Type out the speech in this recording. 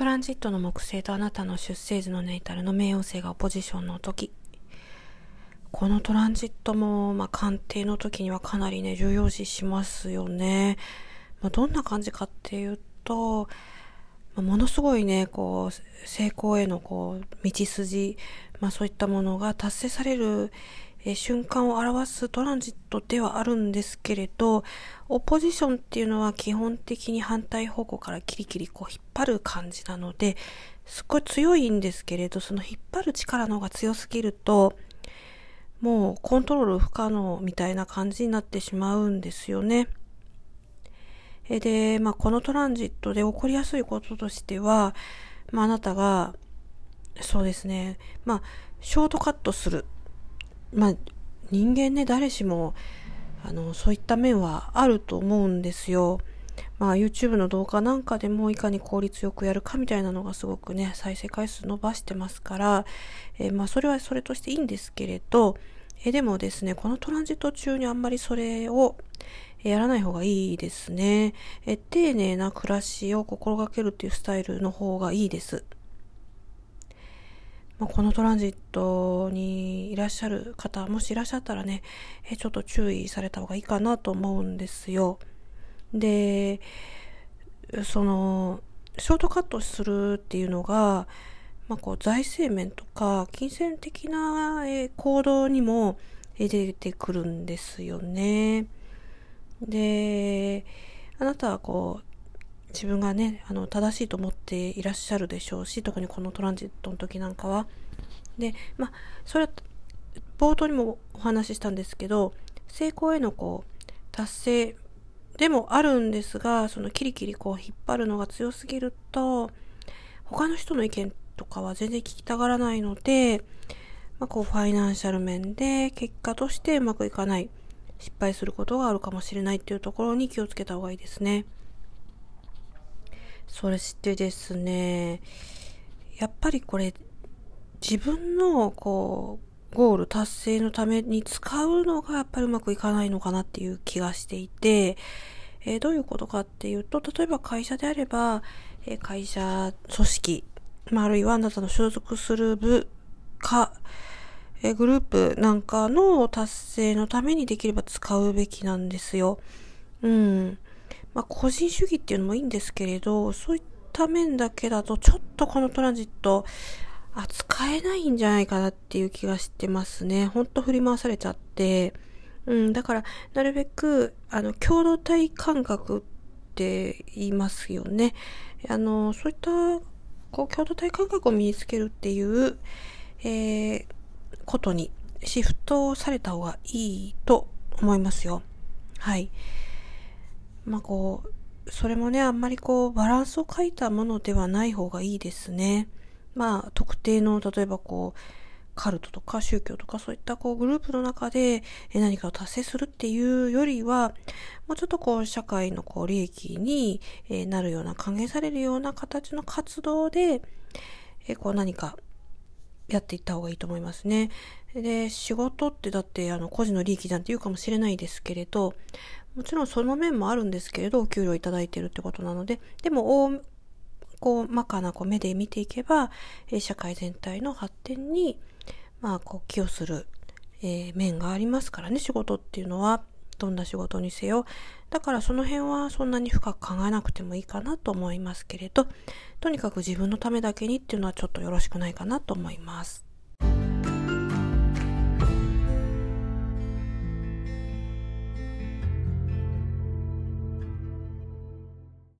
トランジットの木星とあなたの出生時のネイタルの冥王星がオポジションの時。このトランジットも、まあ、鑑定の時にはかなりね、重要視しますよね。まあ、どんな感じかっていうと、まあ、ものすごいね、こう、成功へのこう、道筋、まあそういったものが達成される、えー、瞬間を表すトランジットではあるんですけれど、オポジションっていうのは基本的に反対方向からキリキリこう引っ張る感じなので、すっごい強いんですけれど、その引っ張る力の方が強すぎると、もうコントロール不可能みたいな感じになってしまうんですよね。で、まあ、このトランジットで起こりやすいこととしては、まあ、あなたが、そうですね、まあ、ショートカットする。まあ、人間ね、誰しも、あの、そういった面はあると思うんですよ。まあ、YouTube の動画なんかでもいかに効率よくやるかみたいなのがすごくね、再生回数伸ばしてますから、えー、まあ、それはそれとしていいんですけれど、えー、でもですね、このトランジット中にあんまりそれを、やらない方がいいですね。え丁寧な暮らしを心がけるっていうスタイルの方がいいです。まあ、このトランジットにいらっしゃる方、もしいらっしゃったらね、えちょっと注意された方がいいかなと思うんですよ。で、その、ショートカットするっていうのが、まあ、こう財政面とか金銭的な行動にも出てくるんですよね。で、あなたはこう、自分がね、あの、正しいと思っていらっしゃるでしょうし、特にこのトランジットの時なんかは。で、まあ、それは、冒頭にもお話ししたんですけど、成功へのこう、達成でもあるんですが、そのキリキリこう引っ張るのが強すぎると、他の人の意見とかは全然聞きたがらないので、まあ、こう、ファイナンシャル面で結果としてうまくいかない。失敗することがあるかもしれないっていうところに気をつけた方がいいですね。そしてですね、やっぱりこれ、自分のこう、ゴール達成のために使うのがやっぱりうまくいかないのかなっていう気がしていて、えー、どういうことかっていうと、例えば会社であれば、えー、会社、組織、まあ、あるいはあなたの所属する部か、えグループなんかの達成のためにできれば使うべきなんですよ。うん。まあ、個人主義っていうのもいいんですけれど、そういった面だけだと、ちょっとこのトランジット、扱えないんじゃないかなっていう気がしてますね。ほんと振り回されちゃって。うん、だから、なるべく、あの、共同体感覚って言いますよね。あの、そういった、こう、共同体感覚を身につけるっていう、えー、ことにシフトされた方がいいと思いますよ。はい。まあこう、それもね、あんまりこう、バランスを書いたものではない方がいいですね。まあ、特定の、例えばこう、カルトとか宗教とかそういったこうグループの中で何かを達成するっていうよりは、もうちょっとこう社会のこう利益になるような、還元されるような形の活動で、こう何かやっていった方がいいと思いますね。で、仕事ってだってあの個人の利益なんて言うかもしれないですけれど、もちろんその面もあるんですけれど、お給料いただいてるってことなので、でも大、こう、まかなこう目で見ていけば、え社会全体の発展に、まあ、こう、寄与する、えー、面がありますからね、仕事っていうのは。どんな仕事にせよ。だからその辺はそんなに深く考えなくてもいいかなと思いますけれど、とにかく自分のためだけにっていうのはちょっとよろしくないかなと思います。